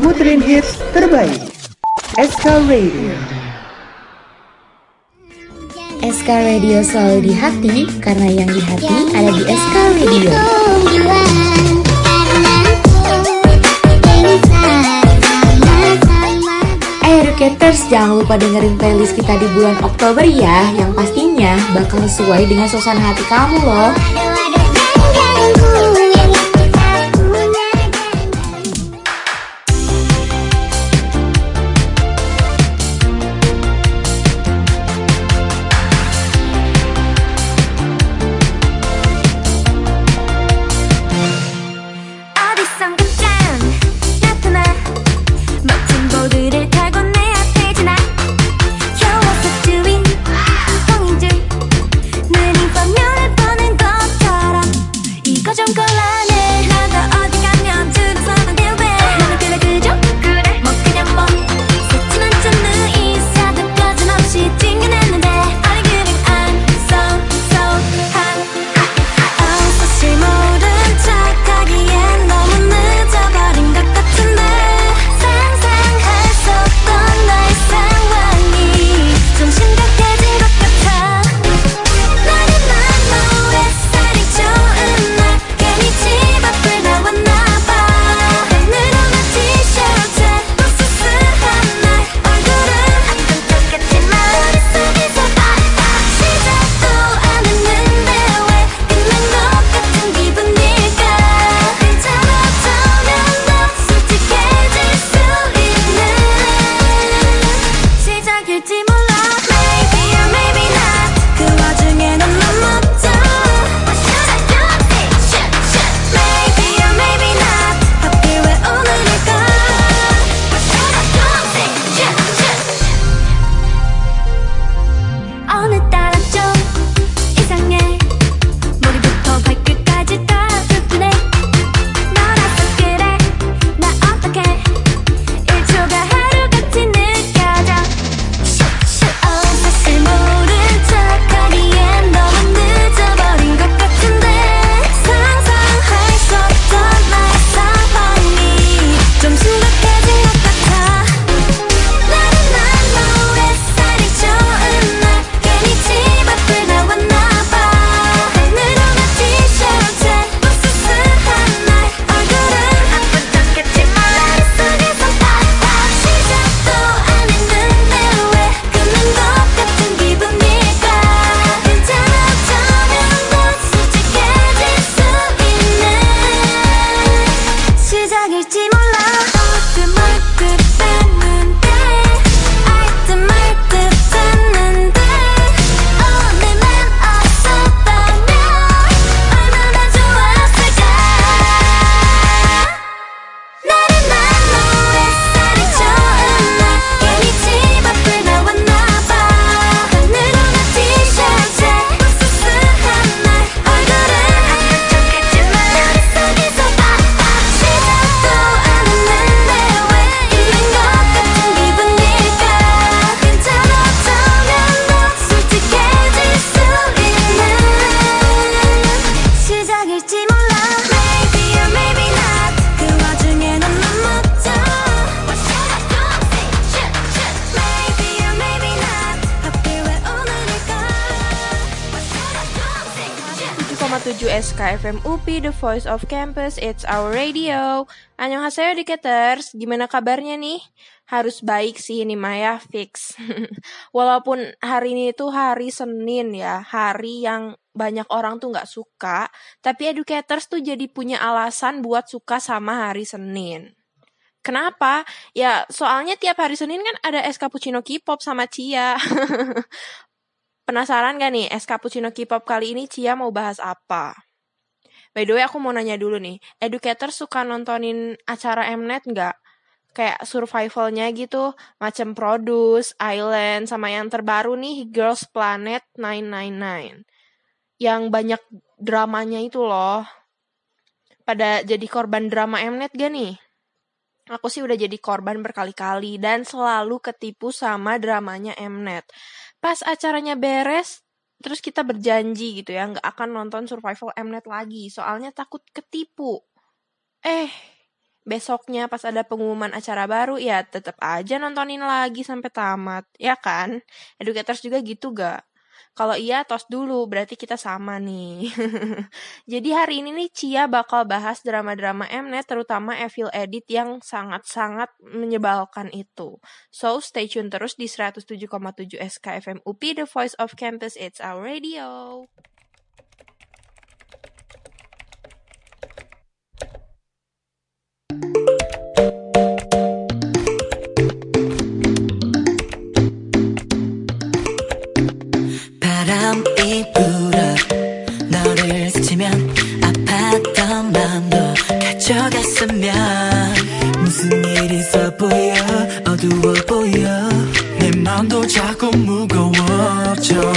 muterin hits terbaik. SK Radio. SK Radio selalu di hati karena yang di hati ada di SK Radio. Eh Educators, jangan lupa dengerin playlist kita di bulan Oktober ya Yang pastinya bakal sesuai dengan suasana hati kamu loh UPI, The Voice of Campus, It's Our Radio. Annyeonghaseyo Diketers, gimana kabarnya nih? Harus baik sih ini Maya, fix. Walaupun hari ini tuh hari Senin ya, hari yang banyak orang tuh nggak suka, tapi educators tuh jadi punya alasan buat suka sama hari Senin. Kenapa? Ya, soalnya tiap hari Senin kan ada es cappuccino K-pop sama Cia. Penasaran gak nih, es cappuccino K-pop kali ini Cia mau bahas apa? By the way, aku mau nanya dulu nih. Educator suka nontonin acara Mnet nggak? Kayak survivalnya gitu, macam Produce, Island, sama yang terbaru nih, Girls Planet 999. Yang banyak dramanya itu loh. Pada jadi korban drama Mnet gak nih? Aku sih udah jadi korban berkali-kali dan selalu ketipu sama dramanya Mnet. Pas acaranya beres, terus kita berjanji gitu ya nggak akan nonton survival Mnet lagi. Soalnya takut ketipu. Eh besoknya pas ada pengumuman acara baru ya tetap aja nontonin lagi sampai tamat. Ya kan? Educators juga gitu gak kalau iya, tos dulu, berarti kita sama nih. Jadi hari ini nih Cia bakal bahas drama-drama Mnet, terutama Evil Edit yang sangat-sangat menyebalkan itu. So, stay tune terus di 107,7 SKFM UP, The Voice of Campus, It's Our Radio. 갇혀갔으면 무슨 일이 있어 보여? 어두워 보여. 내 마음도 자꾸 무거워져.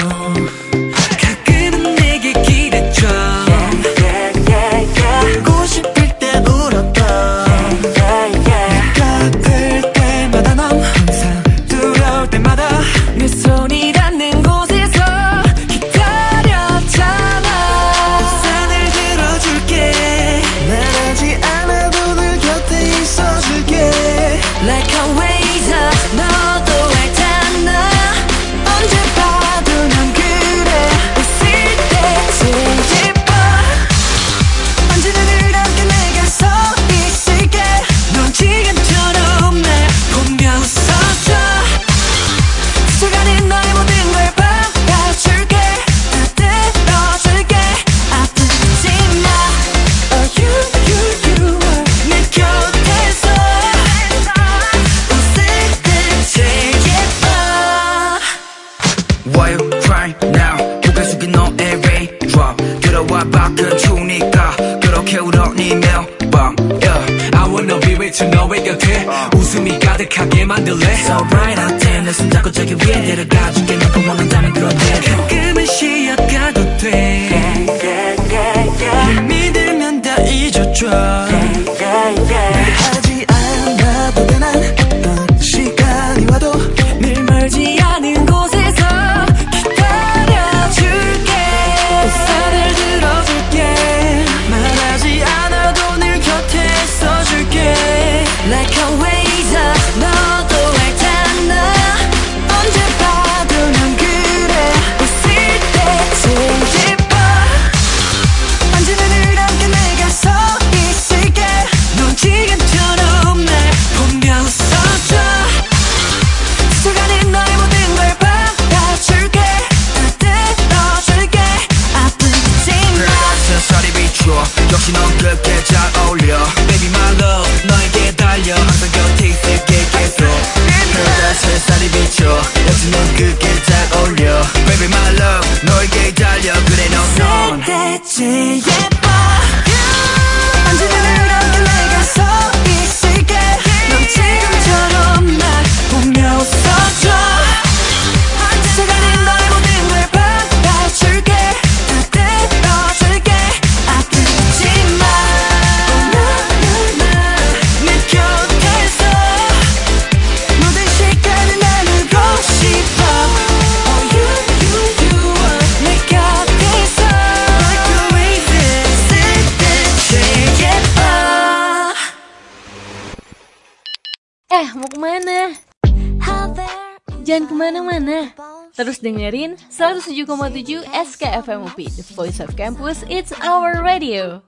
Saudara juga mau tuju SKFMOP The Voice of Campus, It's Our Radio.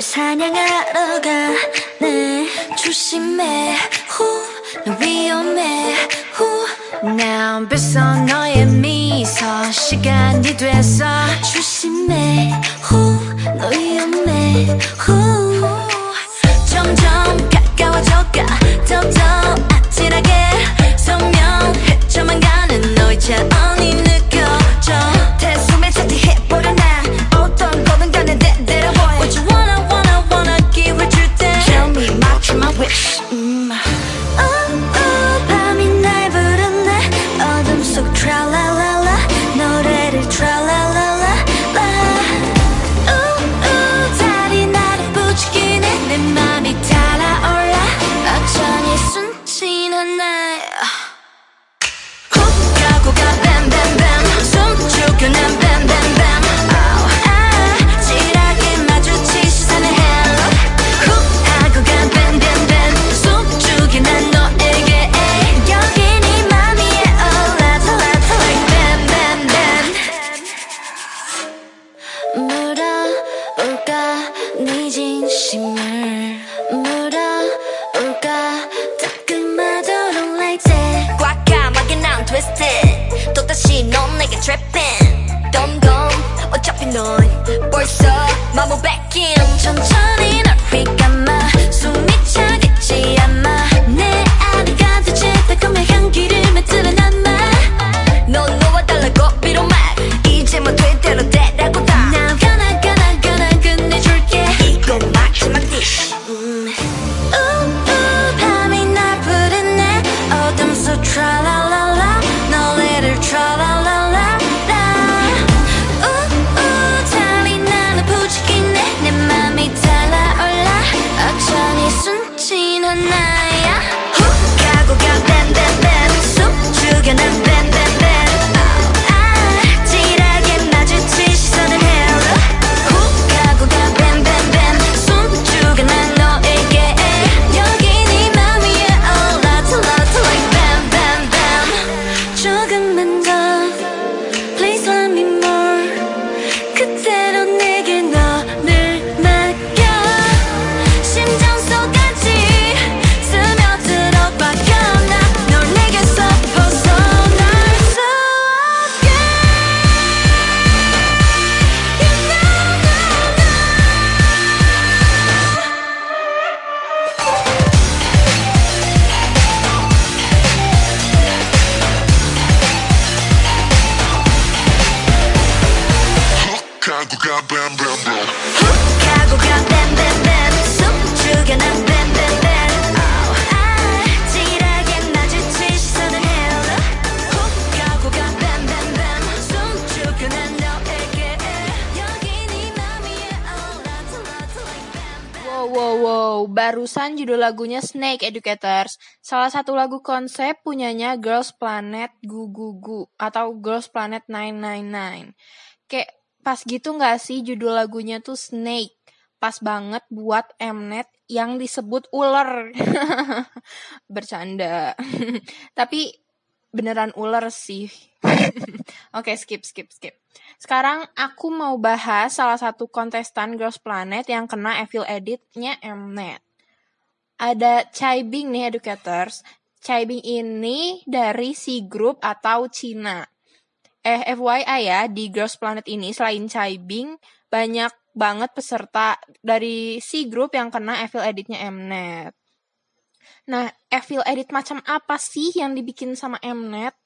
사냥하러 가네 조심해 후 위험해. 후 Now I'm 시간이 돼서 조심해. 후 너의 연매. 후. Barusan judul lagunya Snake Educators. Salah satu lagu konsep punyanya Girls Planet Gu Gu Gu atau Girls Planet 999. Kayak pas gitu nggak sih judul lagunya tuh Snake. Pas banget buat Mnet yang disebut ular. Bercanda. Tapi beneran ular sih. Oke, skip, skip, skip. Sekarang aku mau bahas salah satu kontestan Girls Planet yang kena evil editnya Mnet. Ada Chai Bing nih educators. Chai Bing ini dari si grup atau Cina. Eh FYI ya, di Girls Planet ini selain Chai Bing, banyak banget peserta dari si grup yang kena evil editnya Mnet. Nah, evil edit macam apa sih yang dibikin sama Mnet?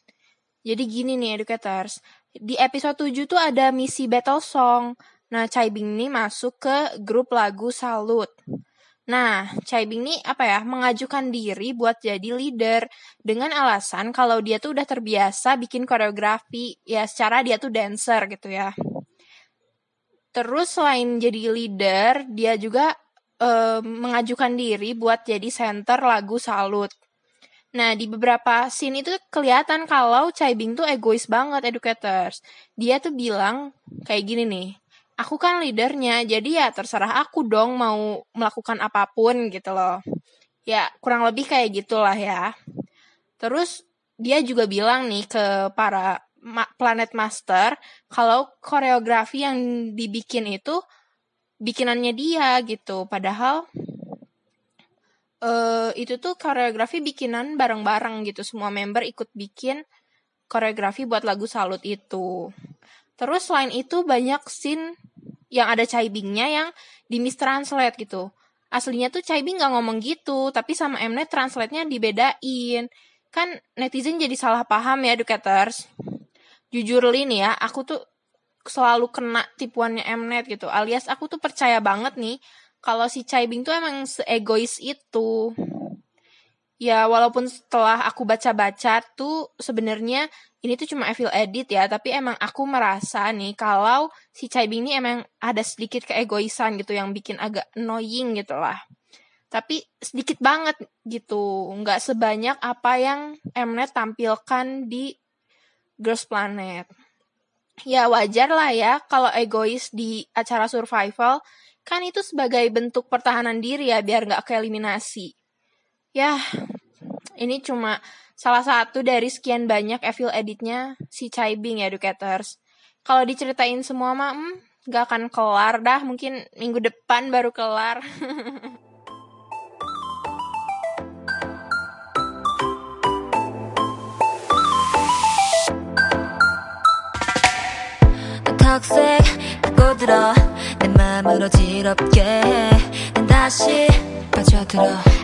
Jadi gini nih educators, di episode 7 tuh ada misi battle song. Nah, Chai Bing ini masuk ke grup lagu Salut. Nah, Chai Bing ini apa ya, mengajukan diri buat jadi leader dengan alasan kalau dia tuh udah terbiasa bikin koreografi, ya secara dia tuh dancer gitu ya. Terus selain jadi leader, dia juga eh, mengajukan diri buat jadi center lagu Salut. Nah, di beberapa scene itu kelihatan kalau Chai Bing tuh egois banget educators. Dia tuh bilang kayak gini nih, aku kan leadernya, jadi ya terserah aku dong mau melakukan apa pun gitu loh. Ya, kurang lebih kayak gitulah ya. Terus dia juga bilang nih ke para Planet Master kalau koreografi yang dibikin itu bikinannya dia gitu. Padahal uh, itu tuh koreografi bikinan bareng-bareng gitu. Semua member ikut bikin koreografi buat lagu Salut itu. Terus selain itu banyak scene yang ada Chai Bing-nya yang di mistranslate gitu. Aslinya tuh Chai Bing gak ngomong gitu, tapi sama Mnet translate-nya dibedain. Kan netizen jadi salah paham ya, educators. Jujur Lin ya, aku tuh selalu kena tipuannya Mnet gitu. Alias aku tuh percaya banget nih kalau si Chai Bing tuh emang seegois itu. Ya walaupun setelah aku baca-baca tuh sebenarnya ini tuh cuma evil edit ya, tapi emang aku merasa nih kalau si Chai Bing ini emang ada sedikit keegoisan gitu yang bikin agak annoying gitu lah. Tapi sedikit banget gitu, nggak sebanyak apa yang Mnet tampilkan di Girls Planet. Ya wajar lah ya kalau egois di acara survival, kan itu sebagai bentuk pertahanan diri ya biar nggak keeliminasi Ya, ini cuma salah satu dari sekian banyak evil editnya si Chai Bing ya, Educators. Kalau diceritain semua mah, hmm, gak akan kelar dah. Mungkin minggu depan baru kelar. toxic 파고들어 내 맘을 어지럽게 해난 다시 빠져들어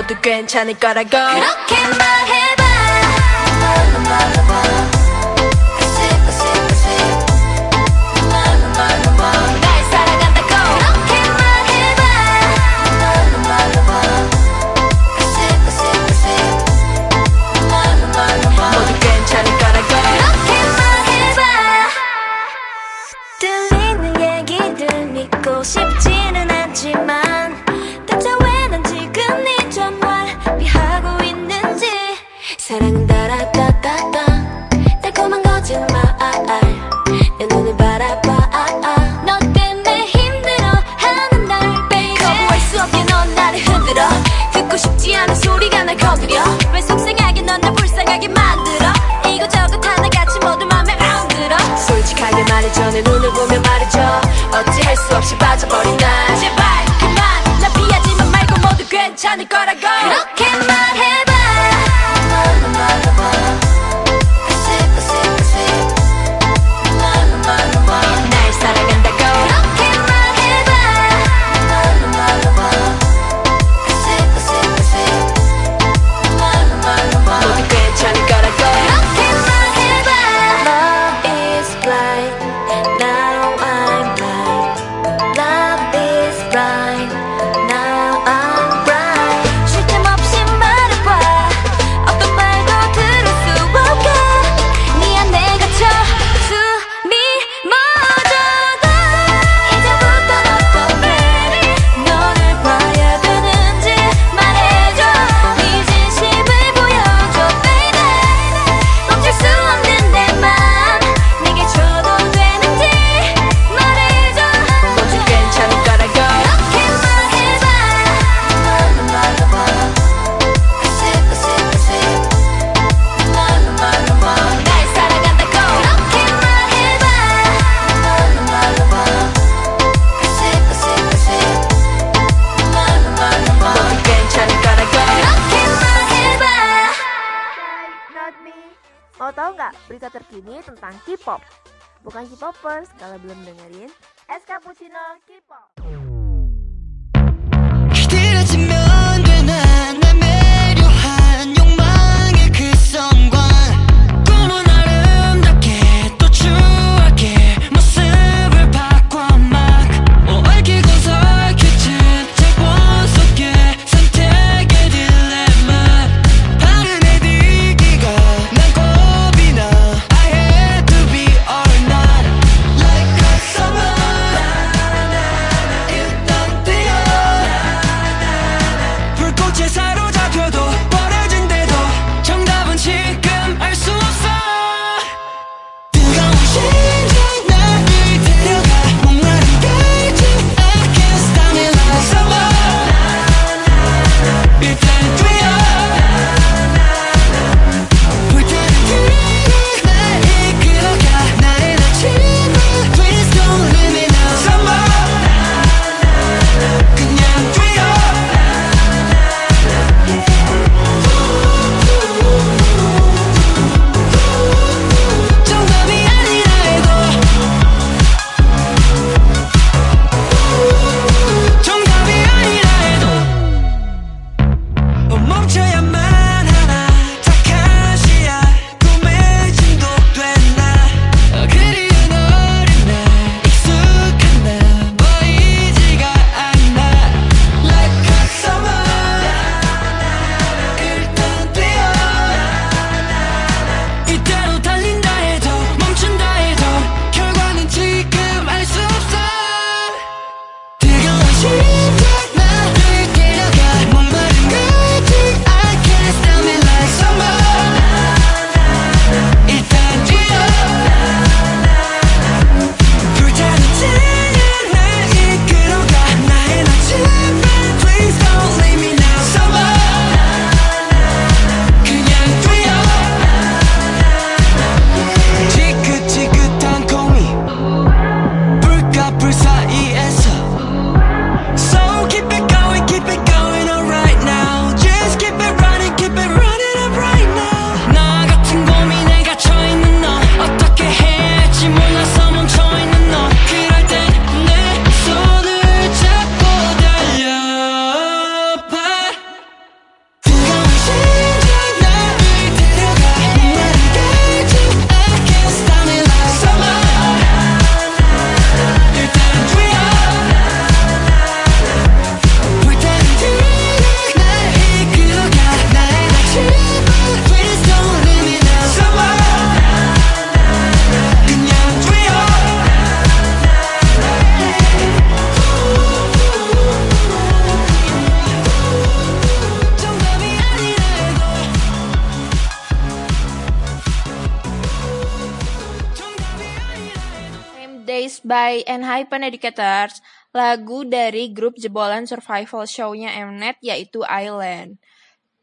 모두 괜찮을 거라고 그렇게 말해봐 너 때문에 힘들어 하는 날 baby. 할수 없게 나를 흔들어. 듣고 싶지 않은 소리가 날 거부려. 왜 속상하게 넌 나 불쌍하게 만들어? 이거저것 하나같이 모두 맘에 안 들어. 솔직하게 말해줘. 내 눈을 보면 말해줘. 어찌할 수 없이 빠져버린 날. berita terkini tentang K-pop. Bukan K-popers kalau belum dengerin SK Puccino K-pop. by Enhypen Educators, lagu dari grup jebolan survival show-nya Mnet yaitu Island.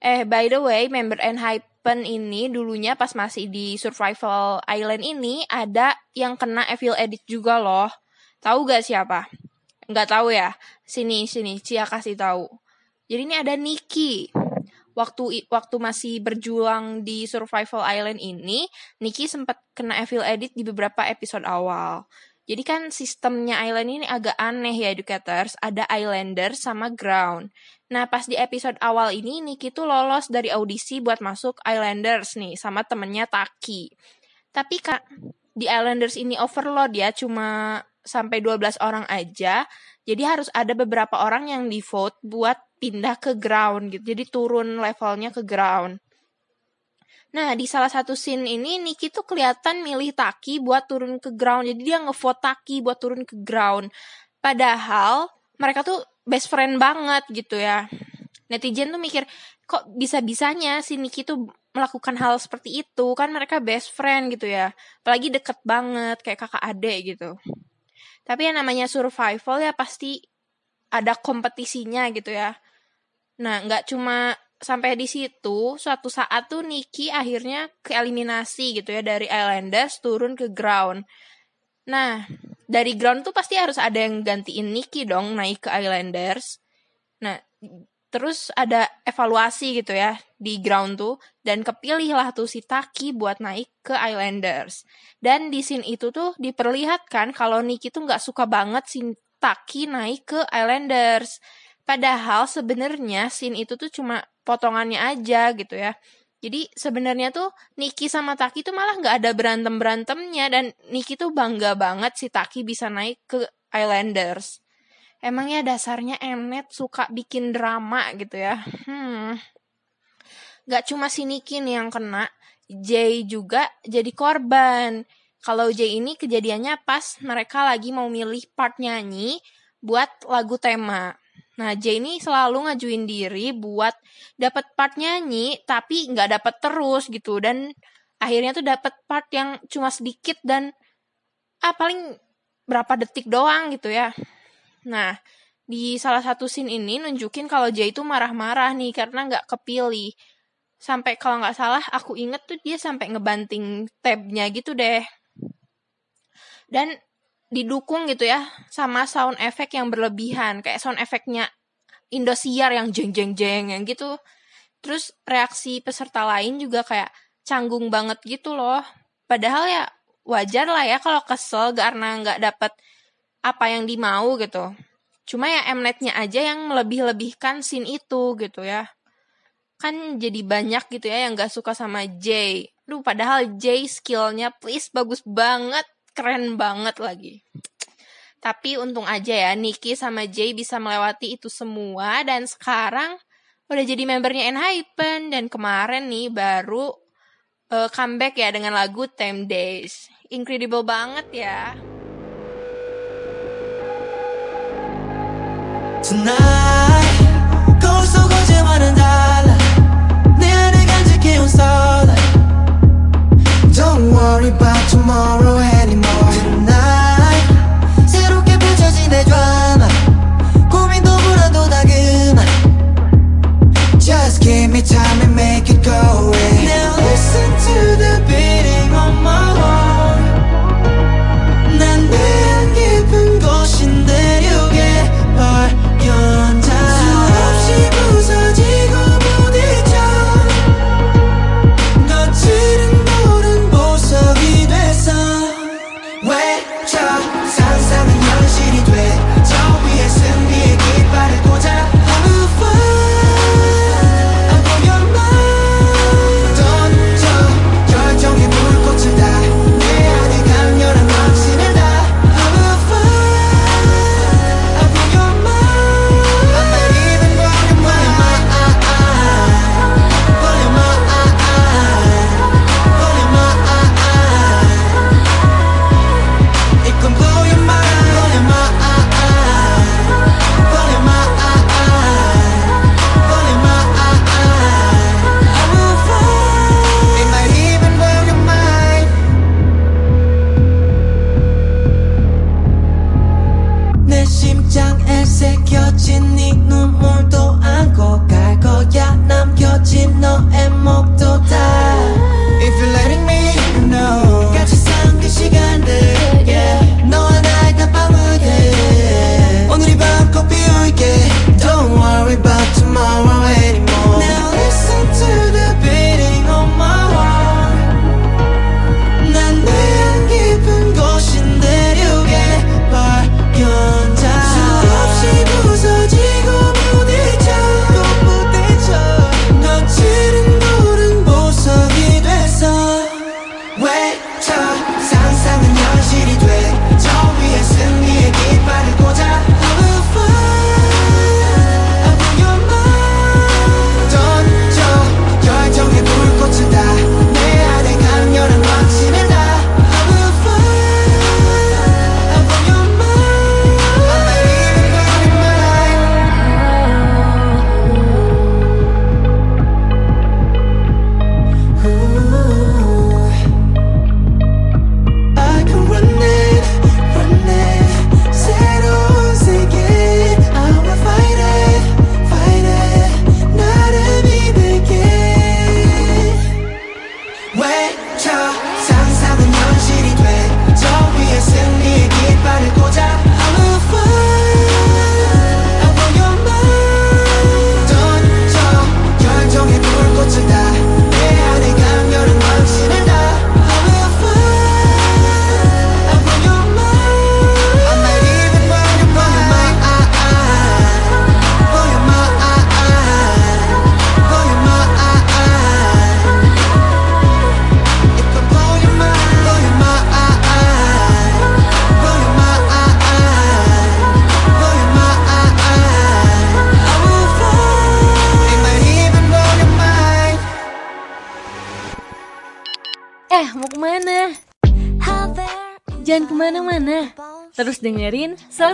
Eh, by the way, member Enhypen ini dulunya pas masih di Survival Island ini ada yang kena Evil Edit juga loh. Tahu gak siapa? Nggak tahu ya. Sini, sini, Cia kasih tahu. Jadi ini ada Niki waktu waktu masih berjuang di Survival Island ini, Nikki sempat kena evil edit di beberapa episode awal. Jadi kan sistemnya Island ini agak aneh ya educators, ada Islander sama Ground. Nah pas di episode awal ini Niki tuh lolos dari audisi buat masuk Islanders nih sama temennya Taki. Tapi kak di Islanders ini overload ya cuma sampai 12 orang aja. Jadi harus ada beberapa orang yang di vote buat pindah ke ground gitu. Jadi turun levelnya ke ground. Nah, di salah satu scene ini Niki tuh kelihatan milih Taki buat turun ke ground. Jadi dia ngevote Taki buat turun ke ground. Padahal mereka tuh best friend banget gitu ya. Netizen tuh mikir, kok bisa-bisanya si Niki tuh melakukan hal seperti itu? Kan mereka best friend gitu ya. Apalagi deket banget kayak kakak adik gitu. Tapi yang namanya survival ya pasti ada kompetisinya gitu ya. Nah, nggak cuma sampai di situ suatu saat tuh Niki akhirnya keeliminasi gitu ya dari Islanders turun ke ground. Nah, dari ground tuh pasti harus ada yang gantiin Niki dong naik ke Islanders. Nah, terus ada evaluasi gitu ya di ground tuh dan kepilihlah tuh si Taki buat naik ke Islanders. Dan di scene itu tuh diperlihatkan kalau Niki tuh nggak suka banget si Taki naik ke Islanders. Padahal sebenarnya scene itu tuh cuma potongannya aja gitu ya jadi sebenarnya tuh Nikki sama Taki tuh malah nggak ada berantem berantemnya dan Nikki tuh bangga banget si Taki bisa naik ke Islanders Emangnya dasarnya Mnet suka bikin drama gitu ya. Hmm. Gak cuma si Niki nih yang kena, Jay juga jadi korban. Kalau Jay ini kejadiannya pas mereka lagi mau milih part nyanyi buat lagu tema. Nah, Jay ini selalu ngajuin diri buat dapat part nyanyi, tapi nggak dapat terus gitu. Dan akhirnya tuh dapat part yang cuma sedikit dan ah paling berapa detik doang gitu ya. Nah, di salah satu scene ini nunjukin kalau Jay itu marah-marah nih karena nggak kepilih. Sampai kalau nggak salah aku inget tuh dia sampai ngebanting tabnya gitu deh. Dan didukung gitu ya sama sound effect yang berlebihan kayak sound effectnya Indosiar yang jeng jeng jeng yang gitu. Terus reaksi peserta lain juga kayak canggung banget gitu loh. Padahal ya wajar lah ya kalau kesel karena nggak dapet apa yang dimau gitu. Cuma ya Mnetnya aja yang melebih-lebihkan scene itu gitu ya. Kan jadi banyak gitu ya yang gak suka sama Jay. Duh padahal Jay skillnya please bagus banget, keren banget lagi. Tapi untung aja ya Nikki sama Jay bisa melewati itu semua dan sekarang udah jadi membernya Enhypen dan kemarin nih baru uh, comeback ya dengan lagu Time Days. Incredible banget ya. Tonight 거울 속 어제와는 달라 내 안에 간직해온 starlight Don't worry about tomorrow anymore go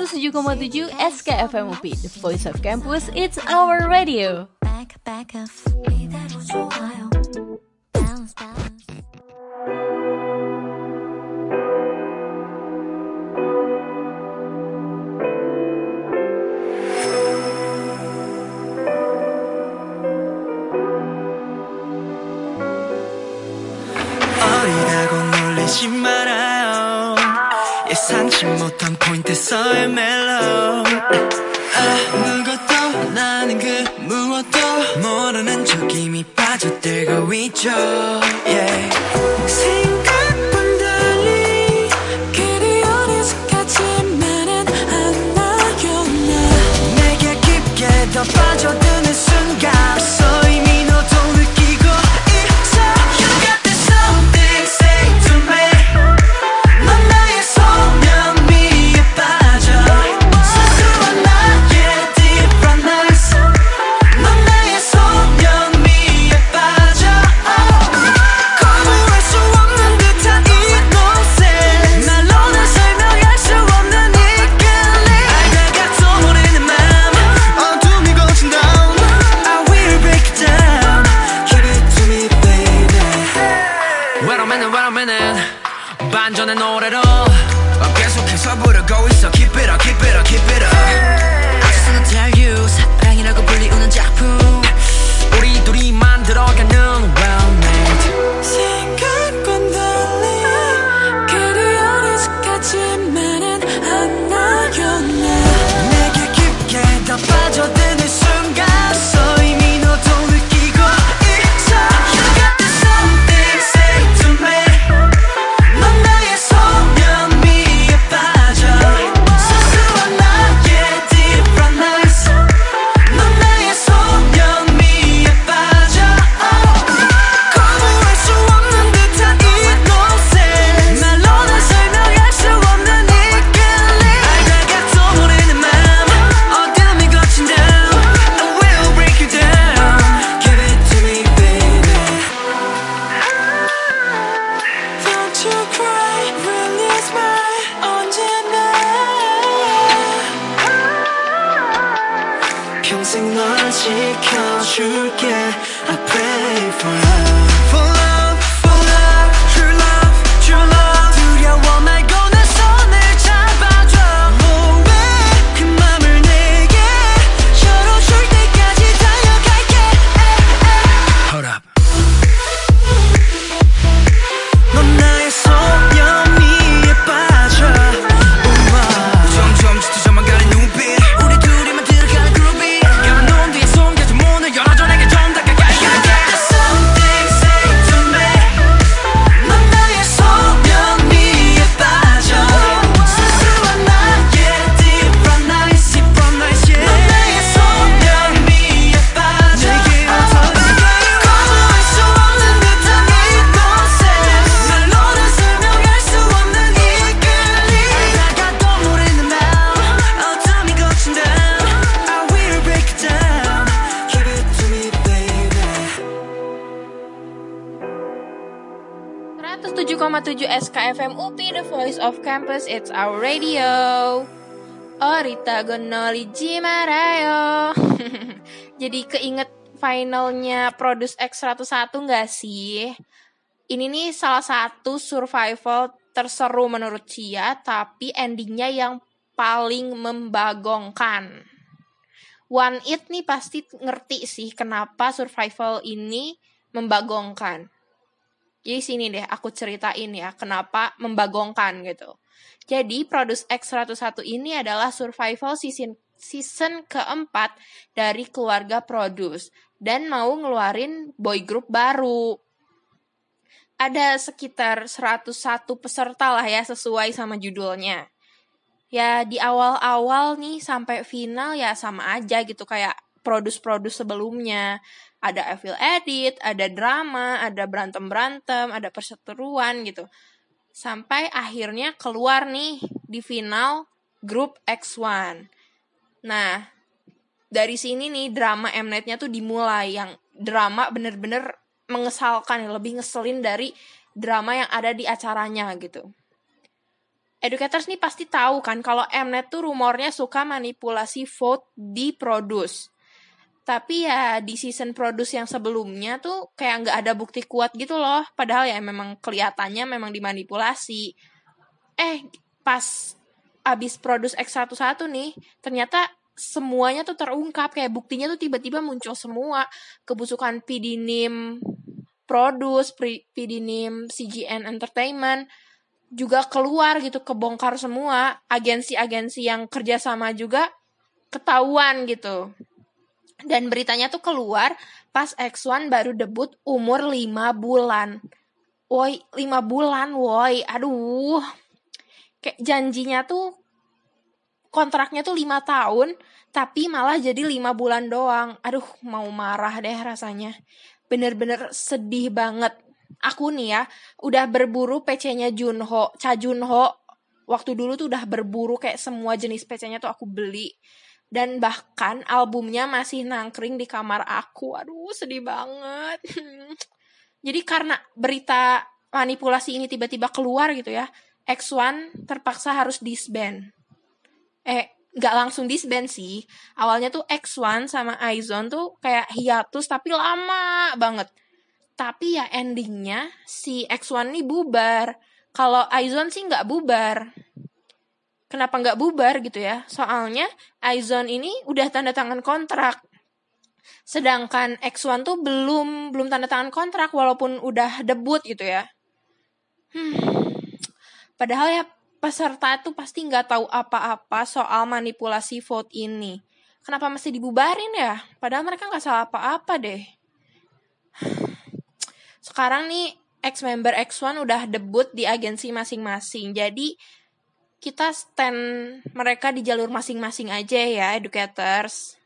107,7 SKFM UP, The Voice of Campus, It's Our Radio. Back, back 포인트서의 멜로 아무것도 나는 그 무엇도 모르는 척 이미 빠져들고 있죠. Yeah. 빠져드는 순간 FM UPI, the voice of campus, it's our radio. Orita Gonoli Jimarayo. Jadi keinget finalnya Produce X101 nggak sih? Ini nih salah satu survival terseru menurut Cia, tapi endingnya yang paling membagongkan. One It nih pasti ngerti sih kenapa survival ini membagongkan. Jadi sini deh aku ceritain ya kenapa membagongkan gitu. Jadi Produce X101 ini adalah survival season season keempat dari keluarga Produce dan mau ngeluarin boy group baru. Ada sekitar 101 peserta lah ya sesuai sama judulnya. Ya di awal-awal nih sampai final ya sama aja gitu kayak produce-produce sebelumnya ada evil Edit, ada drama, ada berantem-berantem, ada perseteruan gitu. Sampai akhirnya keluar nih di final grup X1. Nah, dari sini nih drama Mnet-nya tuh dimulai yang drama bener-bener mengesalkan, lebih ngeselin dari drama yang ada di acaranya gitu. Educators nih pasti tahu kan kalau Mnet tuh rumornya suka manipulasi vote di produce. Tapi ya di season produce yang sebelumnya tuh kayak nggak ada bukti kuat gitu loh. Padahal ya memang kelihatannya memang dimanipulasi. Eh pas abis produce X11 nih, ternyata semuanya tuh terungkap kayak buktinya tuh tiba-tiba muncul semua kebusukan PDNIM Produce, PDNIM CGN Entertainment juga keluar gitu kebongkar semua agensi-agensi yang kerjasama juga ketahuan gitu dan beritanya tuh keluar pas X1 baru debut umur 5 bulan. Woi, 5 bulan, woi. Aduh. Kayak janjinya tuh kontraknya tuh 5 tahun, tapi malah jadi 5 bulan doang. Aduh, mau marah deh rasanya. Bener-bener sedih banget. Aku nih ya, udah berburu PC-nya Junho, Cha Junho. Waktu dulu tuh udah berburu kayak semua jenis PC-nya tuh aku beli dan bahkan albumnya masih nangkring di kamar aku. Aduh, sedih banget. Jadi karena berita manipulasi ini tiba-tiba keluar gitu ya, X1 terpaksa harus disband. Eh, nggak langsung disband sih. Awalnya tuh X1 sama Aizon tuh kayak hiatus tapi lama banget. Tapi ya endingnya si X1 ini bubar. Kalau Aizon sih nggak bubar kenapa nggak bubar gitu ya? Soalnya Aizon ini udah tanda tangan kontrak. Sedangkan X1 tuh belum belum tanda tangan kontrak walaupun udah debut gitu ya. Hmm. Padahal ya peserta tuh pasti nggak tahu apa-apa soal manipulasi vote ini. Kenapa mesti dibubarin ya? Padahal mereka nggak salah apa-apa deh. Sekarang nih ex-member X1 udah debut di agensi masing-masing. Jadi kita stand mereka di jalur masing-masing aja ya, educators.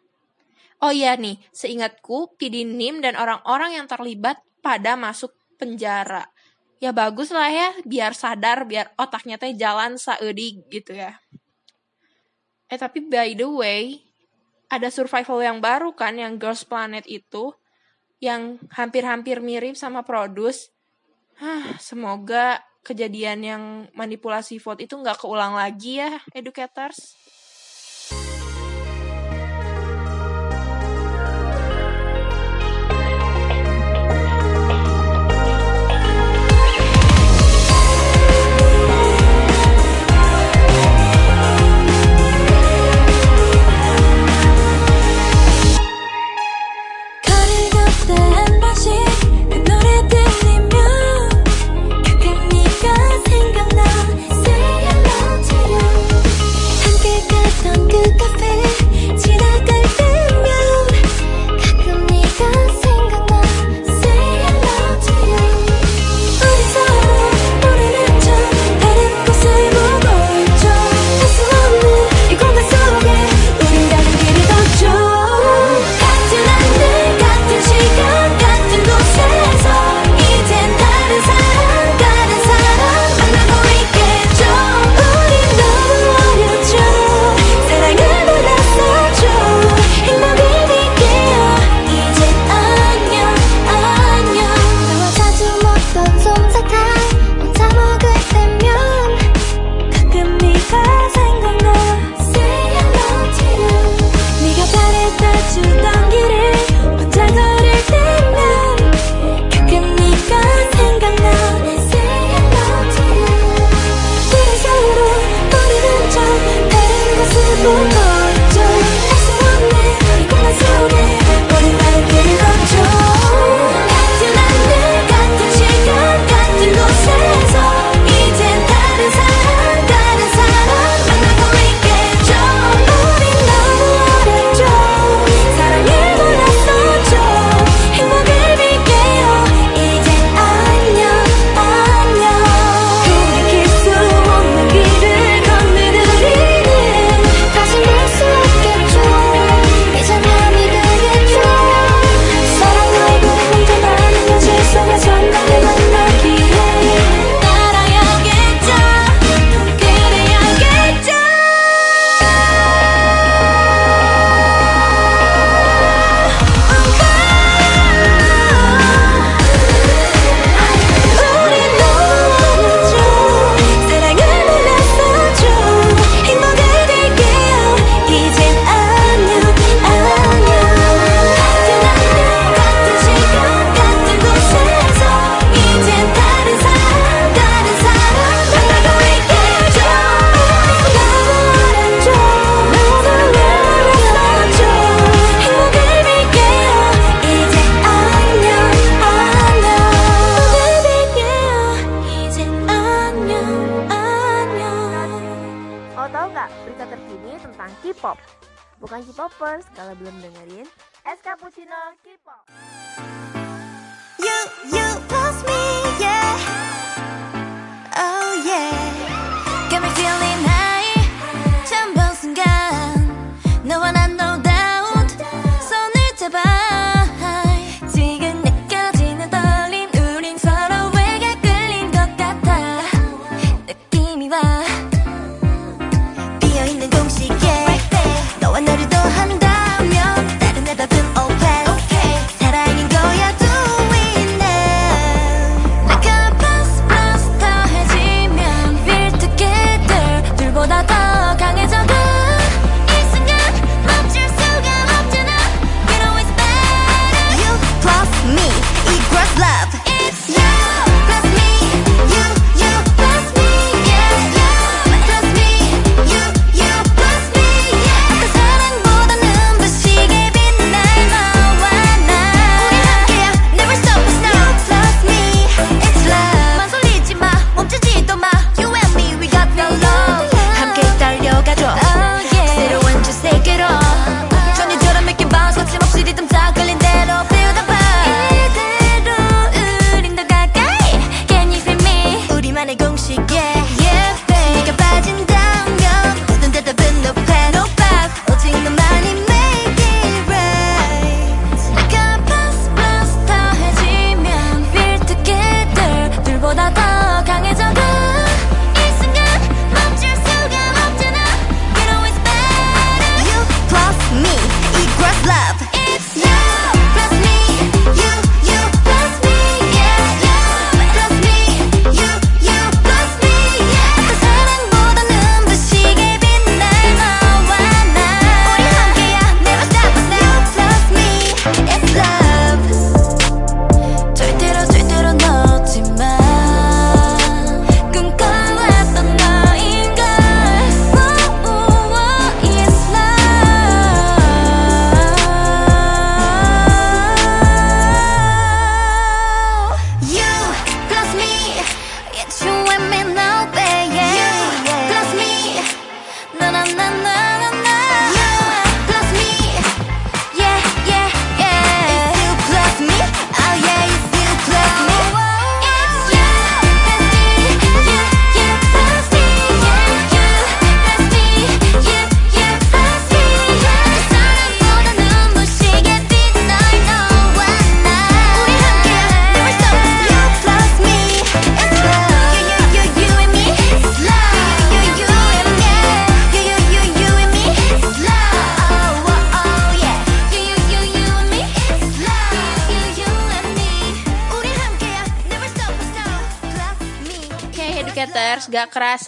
Oh iya nih, seingatku, Pidinim dan orang-orang yang terlibat pada masuk penjara. Ya bagus lah ya, biar sadar, biar otaknya teh jalan saedi gitu ya. Eh tapi by the way, ada survival yang baru kan, yang Girls Planet itu, yang hampir-hampir mirip sama Produce. Hah, semoga kejadian yang manipulasi vote itu nggak keulang lagi ya, educators.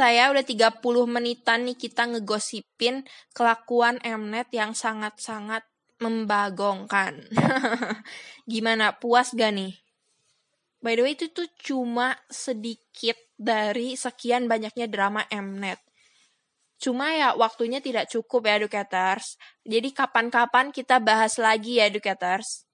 saya udah 30 menitan nih kita ngegosipin kelakuan Mnet yang sangat-sangat membagongkan. Gimana, puas gak nih? By the way, itu tuh cuma sedikit dari sekian banyaknya drama Mnet. Cuma ya waktunya tidak cukup ya, Educators. Jadi kapan-kapan kita bahas lagi ya, Educators.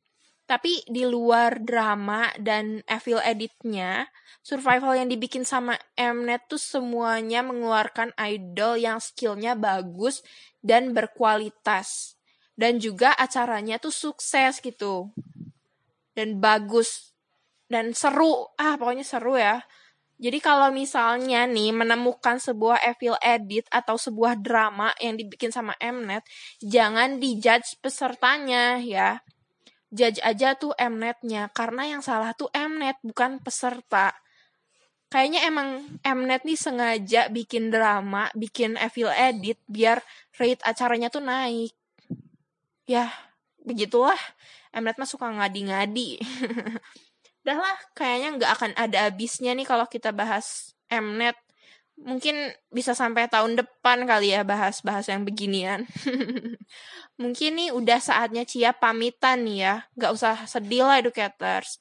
Tapi di luar drama dan evil editnya, survival yang dibikin sama Mnet tuh semuanya mengeluarkan idol yang skillnya bagus dan berkualitas. Dan juga acaranya tuh sukses gitu. Dan bagus. Dan seru. Ah, pokoknya seru ya. Jadi kalau misalnya nih menemukan sebuah evil edit atau sebuah drama yang dibikin sama Mnet, jangan dijudge pesertanya ya judge aja tuh Mnetnya. Karena yang salah tuh Mnet bukan peserta. Kayaknya emang Mnet nih sengaja bikin drama bikin evil edit biar rate acaranya tuh naik. Ya begitulah. Mnet mah suka ngadi-ngadi. Dah lah kayaknya nggak akan ada habisnya nih kalau kita bahas Mnet mungkin bisa sampai tahun depan kali ya bahas-bahas yang beginian. mungkin nih udah saatnya Cia pamitan nih ya. Gak usah sedih lah educators.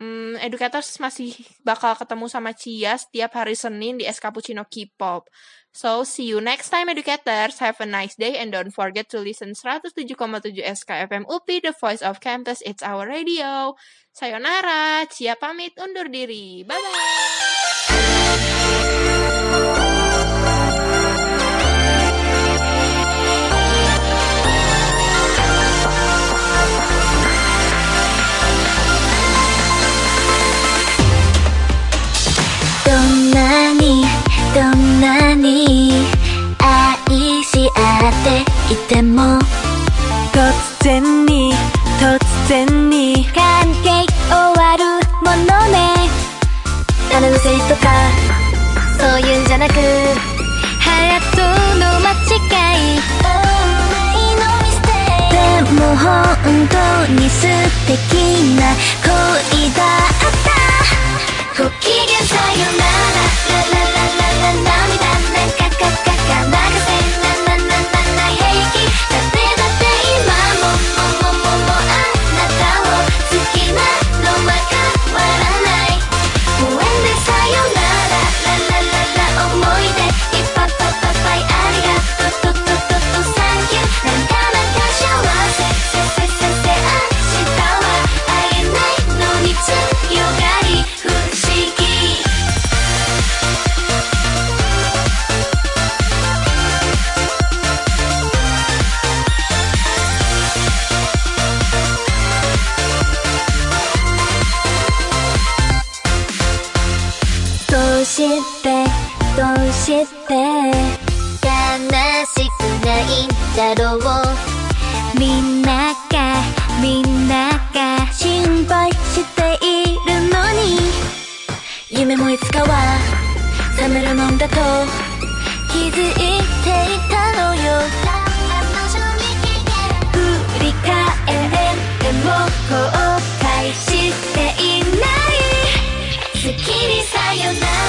Hmm, educators masih bakal ketemu sama Cia setiap hari Senin di Es Cappuccino K-pop. So, see you next time educators. Have a nice day and don't forget to listen 107,7 SKFM UP, the voice of campus, it's our radio. Sayonara, Cia pamit undur diri. Bye-bye. だろう。みんながみんなが心配しているのに。夢もいつかは冷めるもんだと。気づいていたのよ。振り返れても後悔していない。好きにさよなら。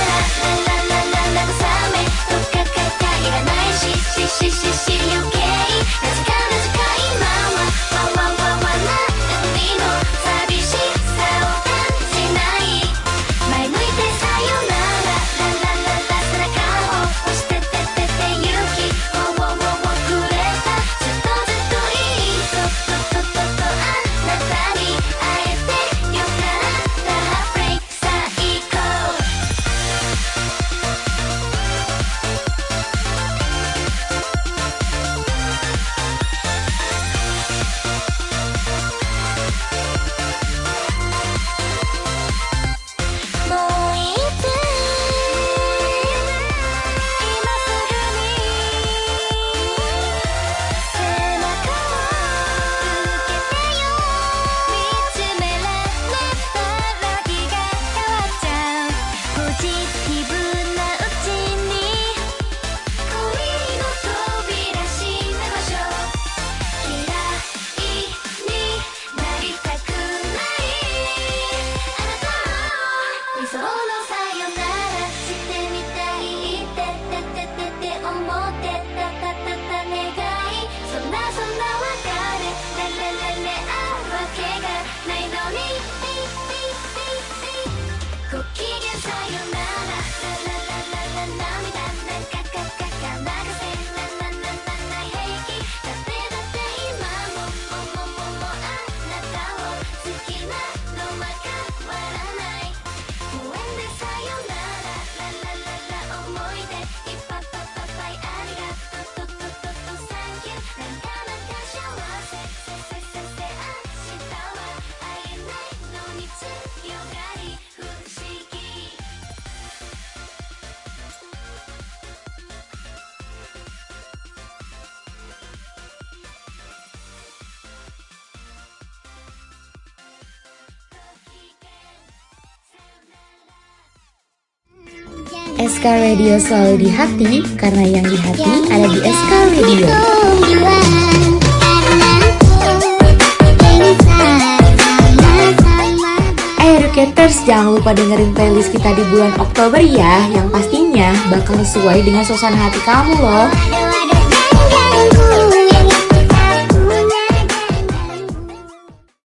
SK Radio selalu di hati karena yang di hati ada di SK Radio. Eh, Educators, jangan lupa dengerin playlist kita di bulan Oktober ya, yang pastinya bakal sesuai dengan suasana hati kamu loh.